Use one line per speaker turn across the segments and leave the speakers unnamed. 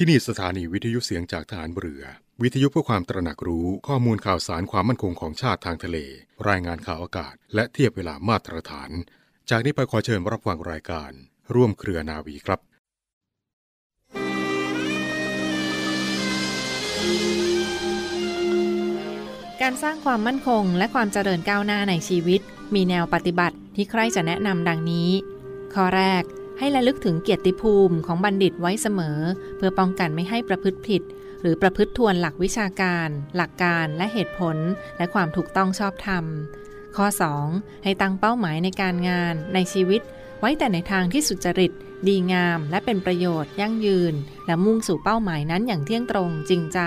ที่นี่สถานีวิทยุเสียงจากฐานเรือ วิทยุเพื่อความตระหนักรู้ข้อมูลข่าวสารความมั่นคงของชาติทางทะเล รายงานข่าวอากาศ และเทียบเวลามาตรฐาน จากนี้ไปขอเชิญรับฟังรายการ ร่วมเครือนาวีครับ
การสร้างความมั่นคงและความเจริญก้าวหน้าในชีวิต มีแนวปฏิบัติที่ใครจะแนะนำดังนี้ ข้อแรก ให้ระลึกถึงเกียรติภูมิของบัณฑิตไว้เสมอ เพื่อป้องกันไม่ให้ประพฤติผิด หรือประพฤติทวนหลักวิชาการ หลักการและเหตุผล และความถูกต้องชอบธรรม ข้อ 2. ให้ตั้งเป้าหมายในการงานในชีวิต ไว้แต่ในทางที่สุจริต ดีงาม และเป็นประโยชน์ ยั่งยืน และมุ่งสู่เป้าหมายนั้นอย่างเที่ยงตรงจริงใจ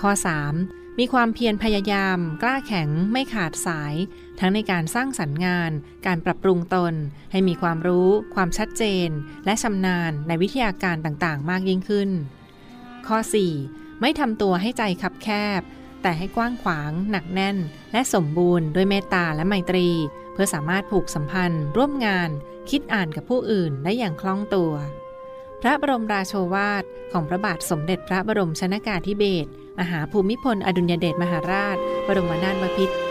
ข้อ 3. มีความเพียรพยายาม กล้าแข็งไม่ขาดสาย ทั้งในการสร้างสรรค์งาน การปรับปรุงตน ให้มีความรู้ ความชัดเจน และชำนาญในวิทยาการต่างๆ มากยิ่งขึ้น ข้อ 4. ไม่ทำตัวให้ใจคับแคบ แต่ให้กว้างขวาง หนักแน่น และสมบูรณ์ด้วยเมตตาและไมตรี เพื่อสามารถผูกสัมพันธ์ ร่วมงาน คิดอ่านกับผู้อื่นได้อย่างคล่องตัว พระบรมราโชวาทของพระบาทสมเด็จพระบรมชนากาธิเบศรมหาภูมิพล อดุลยเดชมหาราช บรมนาถบพิตร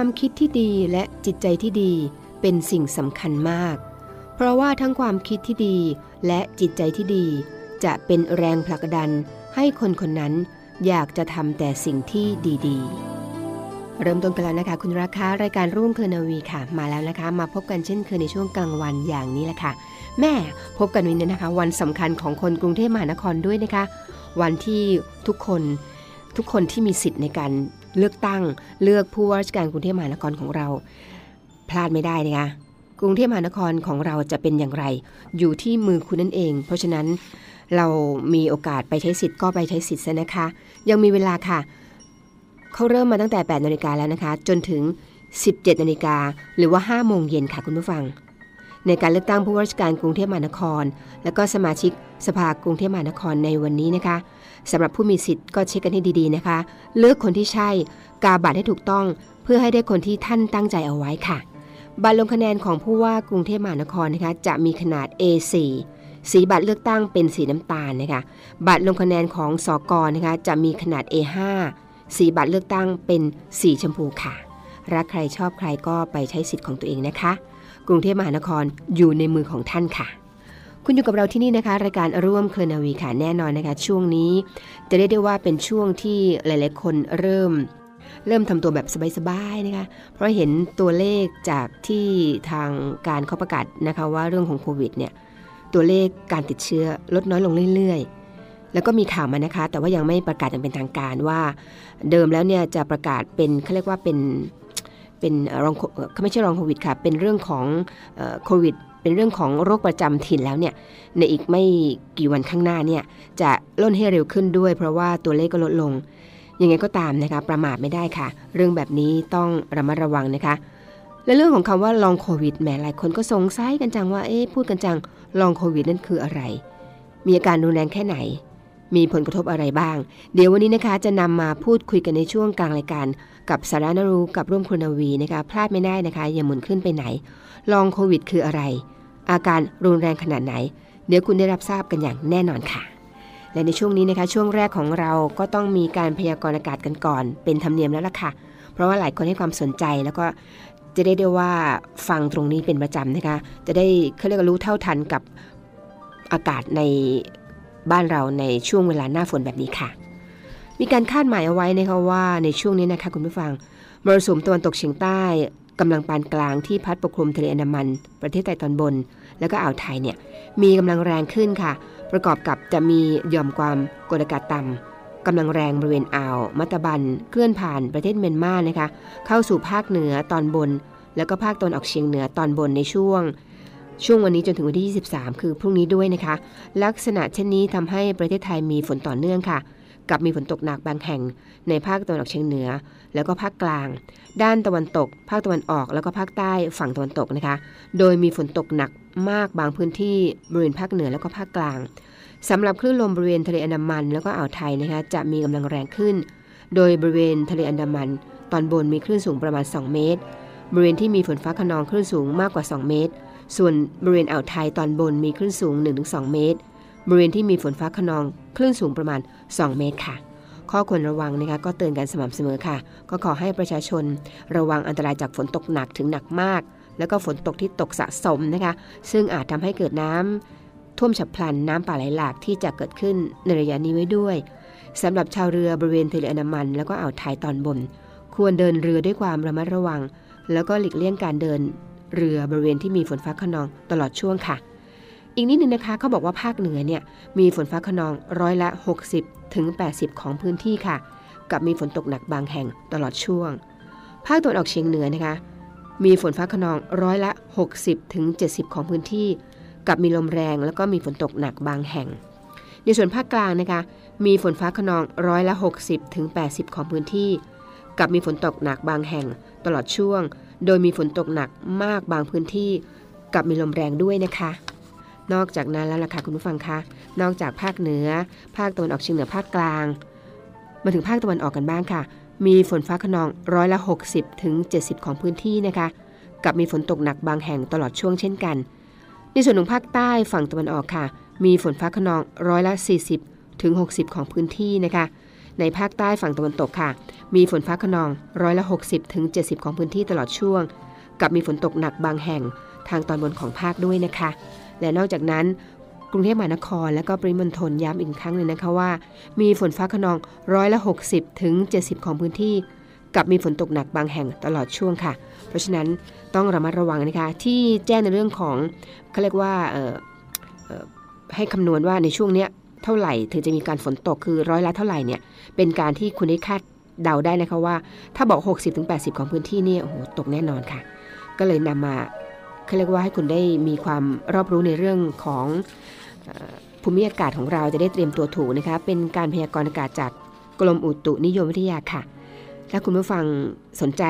ควา
มคิดที่ดีและจิตใจที่ดีเป็นสิ่งสำคัญมาก เพราะว่าทั้งความคิดที่ดีและจิตใจที่ดี จะเป็นแรงผลักดันให้คนคนนั้นอยากจะทำแต่สิ่งที่ดีๆ เริ่มต้นกันแล้วนะคะ คุณราคารายการร่วมเครนาวีค่ะ มาแล้วนะคะ มาพบกันเช่นเคยในช่วงกลางวันอย่างนี้แหละค่ะ แม่พบกันวันนี้นะคะ วันสำคัญของคนกรุงเทพมหานครด้วยนะคะ วันที่ทุกคนทุกคนที่มีสิทธิ์ในการ เลือกตั้งเลือกผู้ว่าราชการกรุงเทพมหานครของเรา พลาดไม่ได้นะคะกรุงเทพมหานครของเราจะเป็นอย่างไร อยู่ที่มือคุณนั่นเอง เพราะฉะนั้นเรามีโอกาสไปใช้สิทธิ์ก็ไปใช้สิทธิ์ซะนะคะ ยังมีเวลาค่ะ เขาเริ่มมาตั้งแต่ 8 นาฬิกาแล้วนะคะ จนถึง 17 นาฬิกาหรือว่า 5 โมงเย็นค่ะคุณผู้ฟัง ในการเลือกตั้งผู้ว่าราชการกรุงเทพมหานคร และก็สมาชิกสภากรุงเทพมหานครในวันนี้นะคะสำหรับผู้มีสิทธิ์ก็เช็คกันให้ดีๆนะคะ เลือกคนที่ใช่ กาบัตรให้ถูกต้อง เพื่อให้ได้คนที่ท่านตั้งใจเอาไว้ค่ะ บัตรลงคะแนนของผู้ว่ากรุงเทพมหานครนะคะจะมีขนาด A4 สีบัตรเลือกตั้งเป็นสีน้ำตาลนะคะ บัตรลงคะแนนของสอกอนะคะจะมีขนาด A5 สีบัตรเลือกตั้งเป็นสีชมพูค่ะ รักใครชอบใครก็ไปใช้สิทธิ์ของตัวเองนะคะ กรุงเทพมหานครอยู่ในมือของท่านค่ะ คุณอยู่กับเราที่นี่นะคะ รายการร่วมเคลนาวีค่ะแน่นอนนะคะ ช่วงนี้ จะเรียกได้ว่าเป็นช่วงที่หลาย ๆ คนเริ่ม เริ่มทำตัวแบบสบาย ๆ นะคะ เพราะเห็นตัวเลขจากที่ทางการเขาประกาศนะคะว่าเรื่องของโควิดเนี่ยตัวเลขการติดเชื้อลดน้อยลงเรื่อย ๆแล้วก็มีข่าวมานะคะ แต่ว่ายังไม่ประกาศอย่างเป็นทางการว่า เดิมแล้วเนี่ยจะประกาศเป็นเขาเรียกว่าเป็น เป็นรองเขาไม่ใช่รองโควิดค่ะ เป็นเรื่องของโควิด เป็นเรื่องของโรคประจำถิ่นแล้วเนี่ย ในอีกไม่กี่วันข้างหน้าเนี่ย จะล่นให้เร็วขึ้นด้วย เพราะว่าตัวเลขก็ลดลง ยังไงก็ตามนะคะ ประมาทไม่ได้ค่ะ เรื่องแบบนี้ต้องระมัดระวังนะคะ และเรื่องของคำว่าลองโควิดแหมหลายคนก็สงสัยกันจังว่า เอ๊ะพูดกันจังลองโควิดนั่นคืออะไร มีอาการรุนแรงแค่ไหน มีผลกระทบอะไรบ้าง เดี๋ยววันนี้นะคะจะนำมาพูดคุยกันในช่วงกลางรายการ กับสารนรู้กับร่วมคุณนาวีนะคะพลาดไม่ได้นะคะ อย่าหมุนขึ้นไปไหน ลองโควิด คืออะไร อาการรุนแรงขนาดไหน เดี๋ยวคุณได้รับทราบกันอย่างแน่นอนค่ะ และในช่วงนี้นะคะ ช่วงแรกของเราก็ต้องมีการพยากรณ์อากาศกันก่อน เป็นธรรมเนียมแล้วล่ะค่ะ เพราะว่าหลายคนให้ความสนใจแล้วก็จะได้ได้ว่าฟังตรงนี้เป็นประจำนะคะ จะได้เขาเรียกรู้เท่าทันกับอากาศใน บ้านเราในช่วงเวลาหน้าฝนแบบนี้ค่ะ มีการคาดหมายเอาไว้นะคะว่าในช่วงนี้นะคะคุณผู้ฟังมรสุมตะวันตกเฉียงใต้กำลังปานกลางที่พัดปกคลุมทะเลอันดามัน ประเทศไทยตอนบน แล้วก็อ่าวไทยเนี่ยมีกำลังแรงขึ้นค่ะ ประกอบกับจะมีหย่อมความกดอากาศต่ำกำลังแรงบริเวณอ่าวมัตตบัน เคลื่อนผ่านประเทศเมียนมานะคะเข้าสู่ภาคเหนือตอนบน แล้วก็ภาคตะวันออกเฉียงเหนือตอนบนในช่วง ช่วงวันนี้จนถึงวันที่ 23 คือพรุ่งนี้ด้วยนะคะ ลักษณะเช่นนี้ทำให้ประเทศไทยมีฝนต่อเนื่องค่ะกับมีฝนตกหนักบางแห่งในภาคตะวันออกเฉียงเหนือ แล้วก็ภาคกลาง ด้านตะวันตก ภาคตะวันออกแล้วก็ภาคใต้ฝั่งตะวันตกนะคะ โดยมีฝนตกหนักมากบางพื้นที่บริเวณภาคเหนือแล้วก็ภาคกลางสำหรับคลื่นลมบริเวณทะเลอันดามัน แล้วก็อ่าวไทยนะคะจะมีกำลังแรงขึ้น โดยบริเวณทะเลอันดามัน ตอนบนมีคลื่นสูงประมาณ 2 เมตร บริเวณที่มีฝนฟ้าขนองคลื่นสูงมากกว่า 2 เมตร ส่วนบริเวณอ่าวไทยตอนบนมีคลื่นสูง 1-2 เมตร บริเวณที่มีฝนฟ้าขนองคลื่นสูงประมาณ 2 เมตรค่ะ ข้อควรระวังนะคะก็เตือนกันสม่ำเสมอค่ะ ก็ขอให้ประชาชนระวังอันตรายจากฝนตกหนักถึงหนักมาก แล้วก็ฝนตกที่ตกสะสมนะคะ ซึ่งอาจทำให้เกิดน้ำท่วมฉับพลันน้ำป่าไหลหลากที่จะเกิดขึ้นในระยะนี้ไว้ด้วยสำหรับชาวเรือบริเวณทะเลอันดามัน แล้วก็อ่าวไทยตอนบน ควรเดินเรือด้วยความระมัดระวัง แล้วก็หลีกเลี่ยงการเดิน เรือบริเวณที่มีฝนฟ้าขนองตลอดช่วงค่ะ อีกนิดนึงนะคะเขาบอกว่าภาคเหนือเนี่ยมีฝนฟ้าขนองร้อยละ 60ถึง80 ของพื้นที่ค่ะ กับมีฝนตกหนักบางแห่งตลอดช่วง ภาคตะวันออกเฉียงเหนือนะคะ มีฝนฟ้าขนองร้อยละ 60ถึง70 ของพื้นที่ กับมีลมแรงแล้วก็มีฝนตกหนักบางแห่ง ในส่วนภาคกลางนะคะมีฝนฟ้าขนองร้อยละ 60ถึง80 ของพื้นที่ กับมีฝนตกหนักบางแห่งตลอดช่วง โดยมีฝนตกหนักมากบางพื้นที่กับมีลมแรงด้วยนะคะ นอกจากนั้นแล้วล่ะค่ะคุณผู้ฟังคะนอกจากภาคเหนือ ภาคตะวันออกเฉียงเหนือภาคกลาง มาถึงภาคตะวันออกกันบ้างค่ะ มีฝนฟ้าขนองร้อยละ 60ถึง70 ของพื้นที่นะคะ กับมีฝนตกหนักบางแห่งตลอดช่วงเช่นกัน ในส่วนของภาคใต้ฝั่งตะวันออกค่ะ มีฝนฟ้าขนองร้อยละ 40ถึง60 ของพื้นที่นะคะ ในภาคใต้ฝั่งตะวันตกค่ะ มีฝนฟ้าขนองร้อยละ 60ถึง70 ของพื้นที่ตลอดช่วง กับมีฝนตกหนักบางแห่งทางตอนบนของภาคด้วยนะคะ และนอกจากนั้น กรุงเทพมหานครและก็ปริมณฑลย้ำอีกครั้งหนึ่งนะคะว่า มีฝนฟ้าขนองร้อยละ 60ถึง70 ของพื้นที่ กับมีฝนตกหนักบางแห่งตลอดช่วงค่ะ เพราะฉะนั้นต้องระมัดระวังนะคะที่แจ้งในเรื่องของเขาเรียกว่าให้คำนวณว่าในช่วงเนี้ยเท่าไหร่ถึงจะมีการฝนตกคือร้อยละเท่าไหร่เนี่ยเป็นการที่คุณได้คาด เดาได้นะคะว่า ถ้าบอก 60-80 ของพื้นที่นี่โอ้โหตกแน่นอนค่ะ ก็เลยนำมาเขาเรียกว่าให้คุณได้มีความรอบรู้ในเรื่องของออภูมิอากาศของเราจะได้เตรียมตัวถูกนะคะ เป็นการพยากรณ์อากาศจากกรมอุตุนิยมวิทยาค่ะ ถ้าคุณผู้ฟังสนใจ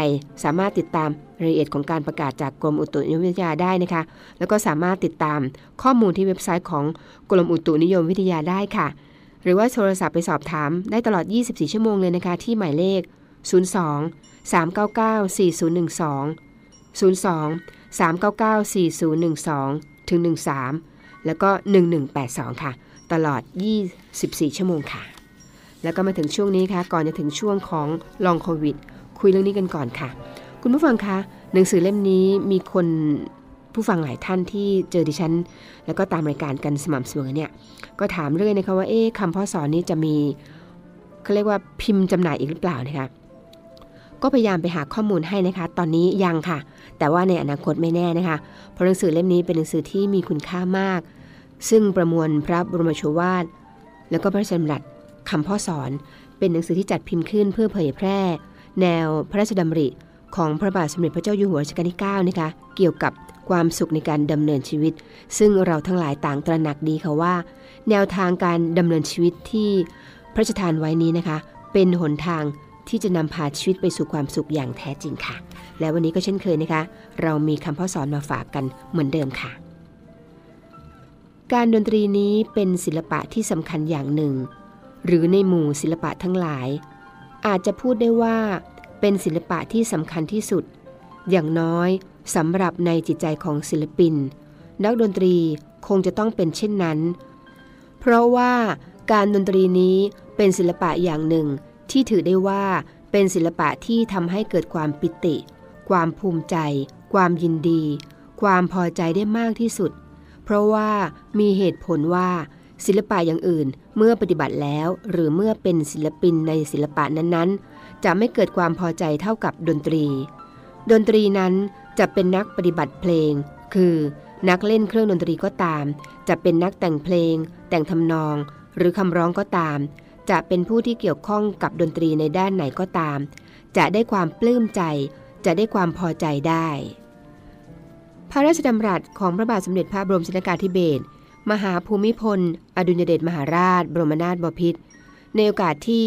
สามารถติดตามรายละเอียดของการประกาศจากกรมอุตุนิยมวิทยาได้นะคะ แล้วก็สามารถติดตามข้อมูลที่เว็บไซต์ของกรมอุตุนิยมวิทยาได้ค่ะ หรือว่าโทรศัพท์ไปสอบถามได้ตลอด 24 ชั่วโมงเลยนะคะ ที่หมายเลข 02 399 4012 02 399 4012 ถึง 13 แล้วก็ 1182 ค่ะ ตลอด 24 ชั่วโมงค่ะ แล้วก็มาถึงช่วงนี้ค่ะ ก่อนจะถึงช่วงของลองโควิด คุยเรื่องนี้กันก่อนค่ะ คุณผู้ฟังคะหนังสือเล่มนี้มีคน ผู้ฟังหลายท่านที่เจอดิฉัน แล้วก็ตามรายการกันสม่ำเสมอเนี่ย ก็ถามเรื่อยนะคะว่าเอ๊ะคำพ่อสอนนี้จะมีเขาเรียกว่าพิมพ์จำหน่ายอีกหรือเปล่านะคะก็พยายามไปหาข้อมูลให้นะคะ ตอนนี้ยังค่ะ แต่ว่าในอนาคตไม่แน่นะคะ เพราะหนังสือเล่มนี้เป็นหนังสือที่มีคุณค่ามาก ซึ่งประมวลพระบรมโชวาท แล้วก็พระราชดำรัสคำพ่อสอน เป็นหนังสือที่จัดพิมพ์ขึ้นเพื่อเผยแพร่ แนวพระราชดำริ ของพระบาทสมเด็จพระเจ้าอยู่หัวรัชกาลที่ 9 นะคะ เกี่ยวกับความสุขในการดำเนินชีวิต ซึ่งเราทั้งหลายต่างตระหนักดีค่ะว่า แนวทางการดำเนินชีวิตที่พระราชทานไว้นี้นะคะ เป็นหนทางที่จะนำพาชีวิตไปสู่ความสุขอย่างแท้จริงค่ะ และวันนี้ก็เช่นเคยนะคะ เรามีคำพ่อสอนมาฝากกันเหมือนเดิมค่ะ การดนตรีนี้เป็นศิลปะที่สำคัญอย่างหนึ่ง หรือในหมู่ศิลปะทั้งหลาย อาจจะพูดได้ว่า เป็นศิลปะที่สำคัญที่สุด อย่างน้อยสำหรับในจิตใจของศิลปิน นักดนตรีคงจะต้องเป็นเช่นนั้น เพราะว่าการดนตรีนี้เป็นศิลปะอย่างหนึ่ง ที่ถือได้ว่าเป็นศิลปะที่ทำให้เกิดความปิติ ความภูมิใจ ความยินดี ความพอใจได้มากที่สุด เพราะว่ามีเหตุผลว่า ศิลปะอย่างอื่นเมื่อปฏิบัติแล้วหรือเมื่อเป็นศิลปินในศิลปะนั้นๆ จะไม่เกิดความพอใจเท่ากับดนตรี ดนตรีนั้นจะเป็นนักปฏิบัติเพลง คือนักเล่นเครื่องดนตรีก็ตาม จะเป็นนักแต่งเพลง แต่งทำนอง หรือคำร้องก็ตาม จะเป็นผู้ที่เกี่ยวข้องกับดนตรีในด้านไหนก็ตาม จะได้ความปลื้มใจ จะได้ความพอใจได้ พระราชดำรัสของพระบาทสมเด็จพระบรมชนกาธิเบศรมหาภูมิพล อดุลยเดชมหาราช บรมนาถบพิตร
ในโอกาสที่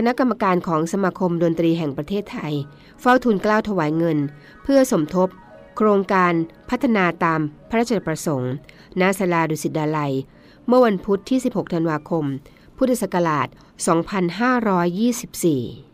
คณะกรรมการของสมาคมดนตรีแห่งประเทศไทย เฝ้าทูลกล้าวถวายเงิน เพื่อสมทบ โครงการพัฒนาตามพระราชประสงค์ณศาลาดุสิตดาลัย เมื่อวันพุธที่ 16 ธันวาคม พุทธศักราช 2524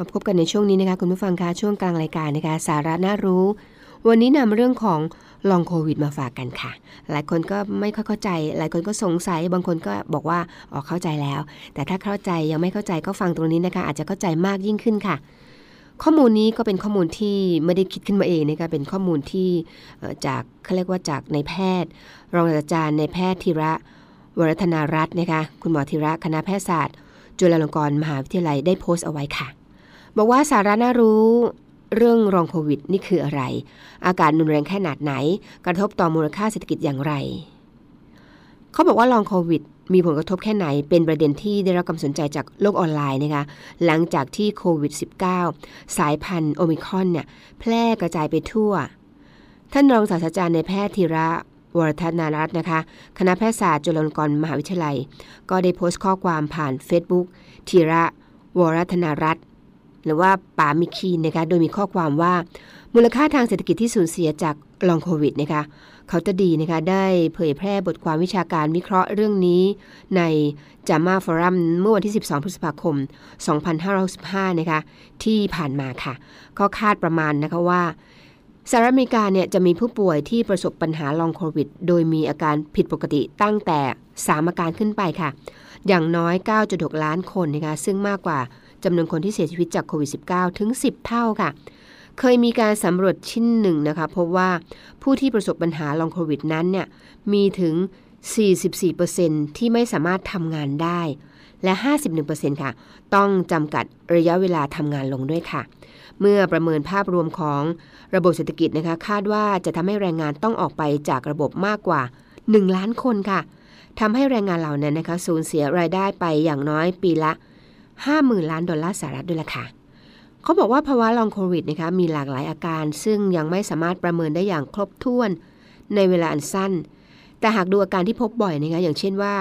มา
พบกันในช่วงนี้นะคะ คุณผู้ฟังคะช่วงกลางรายการนะคะสาระน่ารู้ วันนี้นำเรื่องของลองโควิดมาฝากกันค่ะ หลายคนก็ไม่ค่อยเข้าใจ หลายคนก็สงสัย บางคนก็บอกว่าออกเข้าใจแล้ว แต่ถ้าเข้าใจยังไม่เข้าใจก็ฟังตรงนี้นะคะ อาจจะเข้าใจมากยิ่งขึ้นค่ะ ข้อมูลนี้ก็เป็นข้อมูลที่ไม่ได้คิดขึ้นมาเองนะคะเป็นข้อมูลที่จากเขาเรียกว่าจากในแพทย์ รองศาสตราจารย์ในแพทย์ธีระวรัธนารัตน์นะคะ คุณหมอธีระคณะแพทยศาสตร์ จุฬาลงกรณ์มหาวิทยาลัยได้โพสต์เอาไว้ค่ะ บอกว่าสาระน่ารู้เรื่องรองโควิดนี่คืออะไร อาการรุนแรงแค่นาดไหน กระทบต่อมูลค่าเศรษฐกิจอย่างไร เขาบอกว่าลองโควิด
มีผลกระทบแค่ไหน เป็นประเด็นที่ได้รับความสนใจจากโลกออนไลน์นะคะ หลังจากที่โควิด -19 สายพันธุ์โอมิครอนเนี่ยแพร่กระจายไปทั่ว ท่านรองศาสตราจารย์ในแพทย์ธีระวรธนารัตน์นะคะ คณะแพทยศาสตร์จุฬาลงกรณ์มหาวิทยาลัย ก็ได้โพสต์ข้อความผ่าน Facebook ธีระวรธนารัตน์ หรือว่าปามิคีนนะคะโดยมีข้อความว่ามูลค่าทางเศรษฐกิจที่สูญเสียจากลองโควิดนะคะเขาจะดีนะคะได้เผยแพร่บทความวิชาการวิเคราะห์เรื่องนี้ในจามาฟอรัมเมื่อวันที่ 12 พฤษภาคม 2565นะคะที่ผ่านมาค่ะ ก็คาดประมาณนะคะว่าสหรัฐอเมริกาเนี่ยจะมีผู้ป่วยที่ประสบปัญหาลองโควิด โดยมีอาการผิดปกติตั้งแต่ 3 อาการขึ้นไปค่ะ อย่างน้อย 9.6 ล้านคนนะคะซึ่งมากกว่า จำนวนคนที่เสียชีวิตจากโควิด -19 ถึง 10 เท่าค่ะ เคยมีการสำรวจชิ้นหนึ่งนะคะพบว่าผู้ที่ประสบปัญหาลองโควิดนั้นเนี่ยมีถึง 44%ที่ไม่สามารถทำงานได้ และ 51%ค่ะ ต้องจำกัดระยะเวลาทำงานลงด้วยค่ะ เมื่อประเมินภาพรวมของระบบเศรษฐกิจนะคะคาดว่าจะทำให้แรงงานต้องออกไปจากระบบมากกว่า 1 ล้านคนค่ะทำให้แรงงานเหล่านั้นนะคะสูญเสียรายได้ไปอย่างน้อยปีละ 50,000 ล้านดอลลาร์สหรัฐด้วยล่ะค่ะเขาบอกว่าภาวะลองโควิดนะคะมีหลากหลายอาการ ซึ่งยังไม่สามารถประเมินได้อย่างครบถ้วนในเวลาอันสั้น แต่หากดูอาการที่พบบ่อยนะคะอย่างเช่นว่า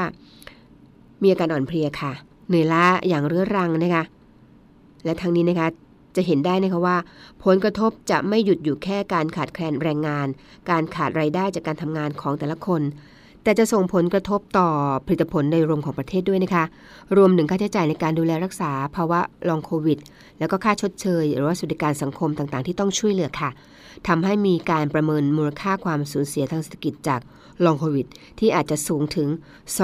มีอาการอ่อนเพลียค่ะ เหนื่อยล้าอย่างเรื้อรังนะคะและทั้งนี้นะคะจะเห็นได้นะคะว่า ผลกระทบจะไม่หยุดอยู่แค่การขาดแคลนแรงงาน การขาดรายได้จากการทำงานของแต่ละคน แต่จะส่งผลกระทบต่อผลิตผลในรวมของประเทศด้วยนะคะ รวมถึงค่าใช้จ่ายในการดูแลรักษาภาวะลองโควิด แล้วก็ค่าชดเชย หรือว่าสวัสดิการสังคมต่างๆ ที่ต้องช่วยเหลือค่ะทำให้มีการประเมินมูลค่าความสูญเสียทางเศรษฐกิจจากลองโควิด ที่อาจจะสูงถึง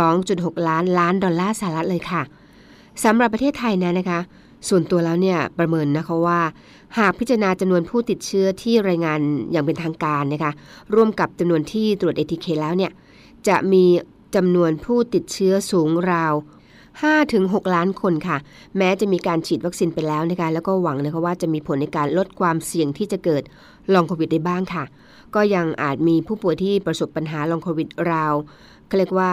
2.6 ล้านล้านดอลลาร์สหรัฐเลยค่ะสำหรับประเทศไทยนะนะคะ ส่วนตัวแล้วเนี่ยประเมินนะคะว่า หากพิจารณาจำนวนผู้ติดเชื้อที่รายงานอย่างเป็นทางการนะคะร่วมกับจำนวนที่ตรวจ ATK แล้วเนี่ย จะมีจำนวนผู้ติดเชื้อสูงราว 5-6 ล้านคนค่ะ แม้จะมีการฉีดวัคซีนไปแล้วนะคะแล้วก็หวังนะคะว่าจะมีผลในการลดความเสี่ยงที่จะเกิดลองโควิดได้บ้างค่ะ ก็ยังอาจมีผู้ป่วยที่ประสบปัญหาลองโควิดราวเขาเรียกว่า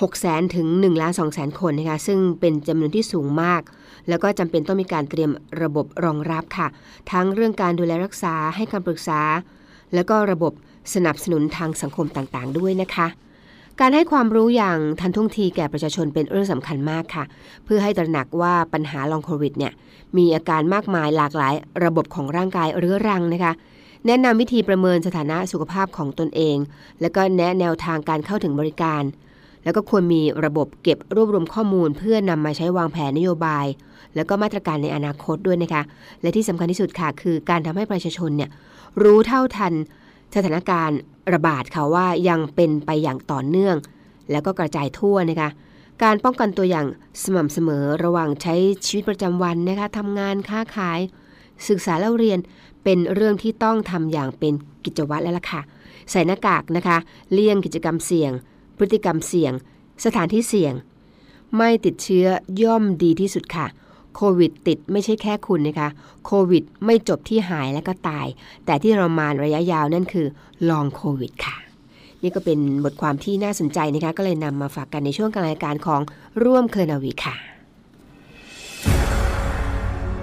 6 0 0 0 0ถึง1ล้าน2แสนคนนะคะซึ่งเป็นจำนวนที่สูงมาก แล้วก็จำเป็นต้องมีการเตรียมระบบรองรับค่ะ ทั้งเรื่องการดูแลรักษาให้คำปรึกษา แล้วก็ระบบสนับสนุนทางสังคมต่างๆ ด้วยนะคะ การให้ความรู้อย่างทันท่วงทีแก่ประชาชนเป็นเรื่องสำคัญมากค่ะ เพื่อให้ตระหนักว่าปัญหาลองโควิดเนี่ยมีอาการมากมายหลากหลายระบบของร่างกายเรื้อรังนะคะ แนะนำวิธีประเมินสถานะสุขภาพของตนเอง แล้วก็แนะแนวทางการเข้าถึงบริการ แล้วก็ควรมีระบบเก็บรวบรวมข้อมูล เพื่อนำมาใช้วางแผนนโยบาย แล้วก็มาตรการในอนาคตด้วยนะคะ และที่สำคัญที่สุดค่ะคือการทำให้ประชาชนเนี่ยรู้เท่าทัน สถานการณ์ระบาดค่ะว่ายังเป็นไปอย่างต่อเนื่อง แล้วก็กระจายทั่วนะคะการป้องกันตัวอย่างสม่ำเสมอระหว่างใช้ชีวิตประจำวันนะคะทำงานค้าขาย ศึกษาเล่าเรียนเป็นเรื่องที่ต้องทำอย่างเป็นกิจวัตรแล้วล่ะค่ะ ใส่หน้ากากนะคะ เลี่ยงกิจกรรมเสี่ยง พฤติกรรมเสี่ยง สถานที่เสี่ยง ไม่ติดเชื้อย่อมดีที่สุดค่ะ โควิดติดไม่ใช่แค่คุณนะคะ โควิดไม่จบที่หายและก็ตาย แต่ที่เรามานระยะยาวนั่นคือลองโควิดค่ะ นี่ก็เป็นบทความที่น่าสนใจนะคะ ก็เลยนำมาฝากกันในช่วงกางรายการของร่วมเคอร์นาวีค่ะ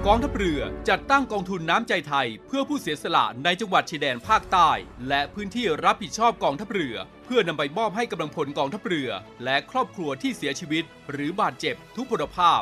กองทัพเรือจัดตั้งกองทุนน้ำใจไทย เพื่อผู้เสียสละในจังหวัดชายแดนภาคใต้ และพื้นที่รับผิดชอบกองทัพเรือ เพื่อนำไปมอบให้กำลังพลกองทัพเรือ และครอบครัวที่เสียชีวิต หรือบาดเจ็บทุกพลภาพ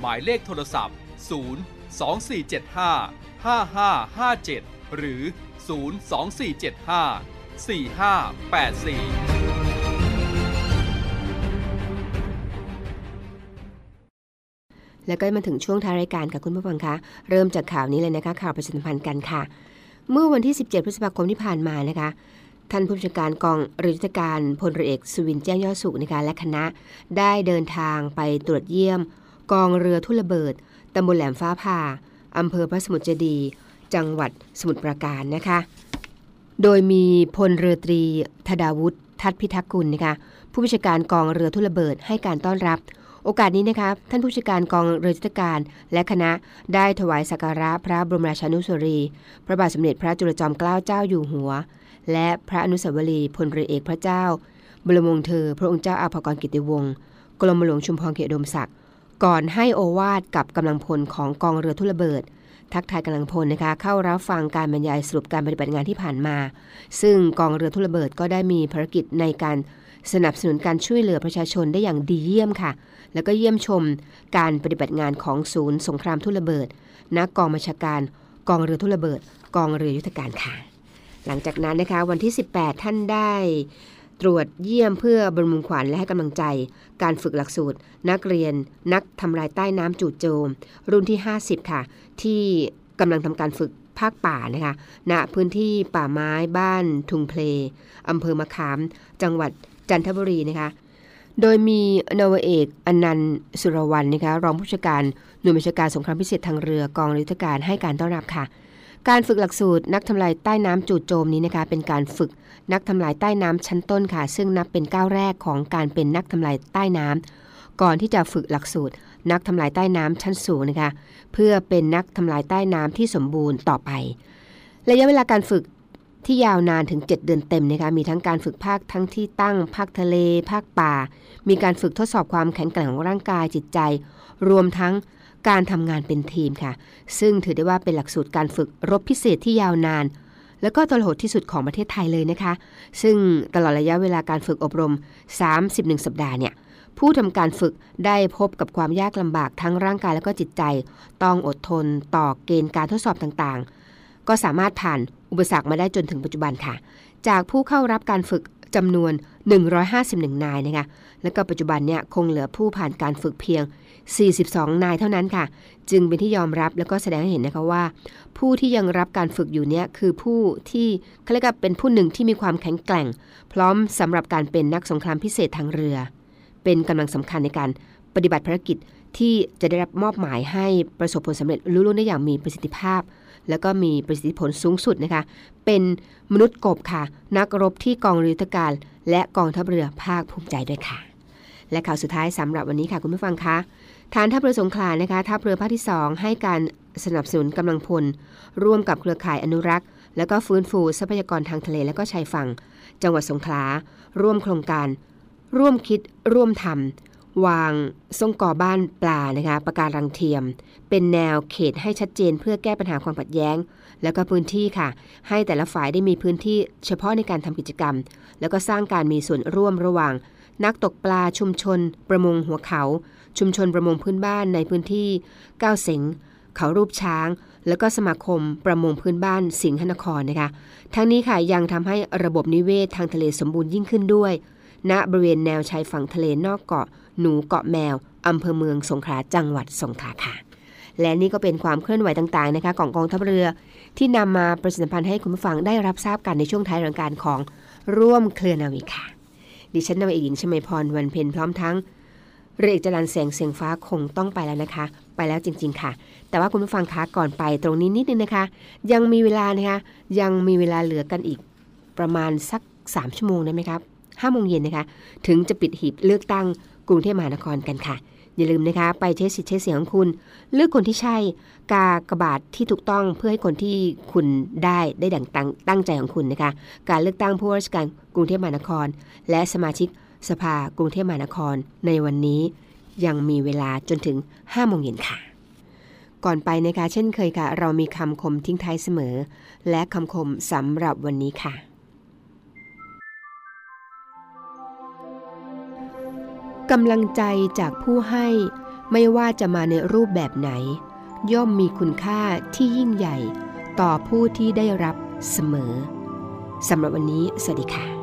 หมายเลขโทรศัพท์ 0 2475 5557 หรือ 02475 4584
แล้วก็มาถึงช่วงท้ายรายการค่ะคุณผู้ฟังคะเริ่มจากข่าวนี้เลยนะคะข่าวประชาสัมพันธ์กันค่ะ เมื่อวันที่ 17 พฤษภาคมที่ผ่านมานะคะ ท่านผู้บัญชาการกองรือยุทธการพลเรือเอกสุวินแจ้งยอดสุขนะคะและคณะได้เดินทางไปตรวจเยี่ยม กองเรือทุ่นระเบิดตำบลแหลมฟ้าผ่าอำเภอพระสมุทรเจดี จังหวัดสมุทรปราการนะคะ โดยมีพลเรือตรีธดาวุฒิทัตพิทักษ์กุลนะคะ ผู้บัญชาการกองเรือทุ่นระเบิดให้การต้อนรับ โอกาสนี้นะคะท่านผู้บัญชาการกองเรือยุทธการและคณะได้ถวายสักการะพระบรมราชานุสาวรีย์พระบาทสมเด็จพระจุลจอมเกล้าเจ้าอยู่หัว และพระอนุสาวรีย์พลเรือเอกพระเจ้า บรมวงศ์เธอ พระองค์เจ้าอาภากรกิติวงศ์กรมหลวงชุมพรเขตดมศักดิ์ ก่อนให้โอวาทกับกำลังพลของกองเรือทุ่นระเบิด ทักทายกำลังพลนะคะเข้ารับฟังการบรรยายสรุปการปฏิบัติงานที่ผ่านมา ซึ่งกองเรือทุ่นระเบิดก็ได้มีภารกิจในการสนับสนุนการช่วยเหลือประชาชนได้อย่างดีเยี่ยมค่ะ แล้วก็เยี่ยมชมการปฏิบัติงานของศูนย์สงครามทุ่นระเบิดณกองบัญชาการ กองเรือทุ่นระเบิด กองเรือยุทธการค่ะ หลังจากนั้นนะคะวันที่ 18 ท่านได้ตรวจเยี่ยมเพื่อบรมขวัญและให้กำลังใจ การฝึกหลักสูตร นักเรียนนักทำลายใต้น้ำจู่โจม รุ่นที่ 50 ค่ะ ที่กำลังทำการฝึกภาคป่านะคะณพื้นที่ป่าไม้บ้านทุงเพลอำเภอมะขาม จังหวัดจันทบุรีนะคะโดยมีนาวเอกอนันต์สุรวรรณนะคะรองผู้จัดการหน่วยบัญชาการสงครามพิเศษทางเรือกองรือยุทธการให้การต้อนรับค่ะ การฝึกหลักสูตรนักทำลายใต้น้ำจู่โจมนี้นะคะ เป็นการฝึกนักทำลายใต้น้ำชั้นต้นค่ะ ซึ่งนับเป็นก้าวแรกของการเป็นนักทำลายใต้น้ำก่อนที่จะฝึกหลักสูตร นักทำลายใต้น้ำชั้นสูงนะคะ เพื่อเป็นนักทำลายใต้น้ำที่สมบูรณ์ต่อไป ระยะเวลาการฝึกที่ยาวนานถึง 7 เดือนเต็มนะคะ มีทั้งการฝึกภาคทั้งที่ตั้ง ภาคทะเล ภาคป่า มีการฝึกทดสอบความแข็งแกร่งของร่างกายจิตใจ รวมทั้ง การทำงานเป็นทีมค่ะ ซึ่งถือได้ว่าเป็นหลักสูตรการฝึกรบพิเศษที่ยาวนาน แล้วก็ตลอดที่สุดของประเทศไทยเลยนะคะ ซึ่งตลอดระยะเวลาการฝึกอบรม 31 สัปดาห์เนี่ยผู้ทำการฝึกได้พบกับความยากลำบากทั้งร่างกายและก็จิตใจ ต้องอดทนต่อเกณฑ์การทดสอบต่างๆ ก็สามารถผ่านอุปสรรคมาได้จนถึงปัจจุบันค่ะ จากผู้เข้ารับการฝึก จำนวน 151 นายนะคะ แล้วก็ปัจจุบันเนี่ยคงเหลือผู้ผ่านการฝึกเพียง 42 นายเท่านั้นค่ะ จึงเป็นที่ยอมรับแล้วก็แสดงให้เห็นนะคะว่า ผู้ที่ยังรับการฝึกอยู่เนี่ยคือผู้ที่เขาเรียกว่าเป็นผู้หนึ่งที่มีความแข็งแกร่ง พร้อมสำหรับการเป็นนักสงครามพิเศษทางเรือ เป็นกำลังสำคัญในการปฏิบัติภารกิจที่จะได้รับมอบหมายให้ประสบผลสำเร็จลุล่วงได้อย่างมีประสิทธิภาพ แล้วก็มีประสิทธิผลสูงสุดนะคะ เป็นมนุษย์กบค่ะ นักรบที่กองเรือทการ และกองทัพเรือภาคภูมิใจด้วยค่ะ และข่าวสุดท้ายสำหรับวันนี้ค่ะคุณผู้ฟังคะฐานทัพเรือสงขลานะคะทัพเรือภาคที่ 2 ให้การสนับสนุนกำลังพล ร่วมกับเครือข่ายอนุรักษ์ แล้วก็ฟื้นฟูทรัพยากรทางทะเลและก็ชายฝั่ง จังหวัดสงขลาร่วมโครงการ ร่วมคิดร่วมทำ วางทรงก่อบ้านปลานะคะประการังเทียม เป็นแนวเขตให้ชัดเจนเพื่อแก้ปัญหาความขัดแย้ง แล้วก็พื้นที่ค่ะ ให้แต่ละฝ่ายได้มีพื้นที่เฉพาะในการทำกิจกรรม แล้วก็สร้างการมีส่วนร่วมระหว่าง นักตกปลาชุมชน ประมงหัวเขา ชุมชนประมงพื้นบ้านในพื้นที่ก้าวเสงเขารูปช้าง แล้วก็สมาคมประมงพื้นบ้านสิงห์นครนะคะทั้งนี้ค่ะยังทำให้ระบบนิเวศทางทะเลสมบูรณ์ยิ่งขึ้นด้วยณบริเวณแนวชายฝั่งทะเลนอกเกาะ หนูเกาะแมวอำเภอเมืองสงขลาจังหวัดสงขลาค่ะ และนี่ก็เป็นความเคลื่อนไหวต่างๆนะคะของกองทัพเรือที่นำมาประชาสัมพันธ์ให้คุณผู้ฟังได้รับทราบกันในช่วงท้ายรายการของร่วมเคลือนาวิค่ะ ดิฉันนาวเอกหญิงชมาพรวันเพ็ญพร้อมทั้งเรือเอกจรันแสงเสียงฟ้าคงต้องไปแล้วนะคะ ไปแล้วจริง ๆ ค่ะ แต่ว่าคุณผู้ฟังคะก่อนไปตรงนี้นิดนึงนะคะ ยังมีเวลานะคะยังมีเวลาเหลือกันอีกประมาณสัก 3 ชั่วโมงได้ไหมครับ5โมงเย็นนะคะ ถึงจะปิดหีบเลือกตั้ง กรุงเทพมหานครกันค่ะ อย่าลืมนะคะ ไปใช้สิทธิ์ใช้เสียงของคุณ เลือกคนที่ใช่ กากระบาดที่ถูกต้องเพื่อให้คนที่คุณได้ได้ดังตั้งตั้งใจของคุณนะคะ การเลือกตั้งผู้ว่าราชการกรุงเทพมหานคร และสมาชิกสภากรุงเทพมหานคร ในวันนี้ยังมีเวลาจนถึง5โมงเย็นค่ะก่อนไปนะคะ เช่นเคยค่ะ เรามีคำคมทิ้งท้ายเสมอ และคำคมสำหรับวันนี้ค่ะ กำลังใจจากผู้ให้ไม่ว่าจะมาในรูปแบบไหน ย่อมมีคุณค่าที่ยิ่งใหญ่ ต่อผู้ที่ได้รับเสมอสำหรับวันนี้ สวัสดีค่ะ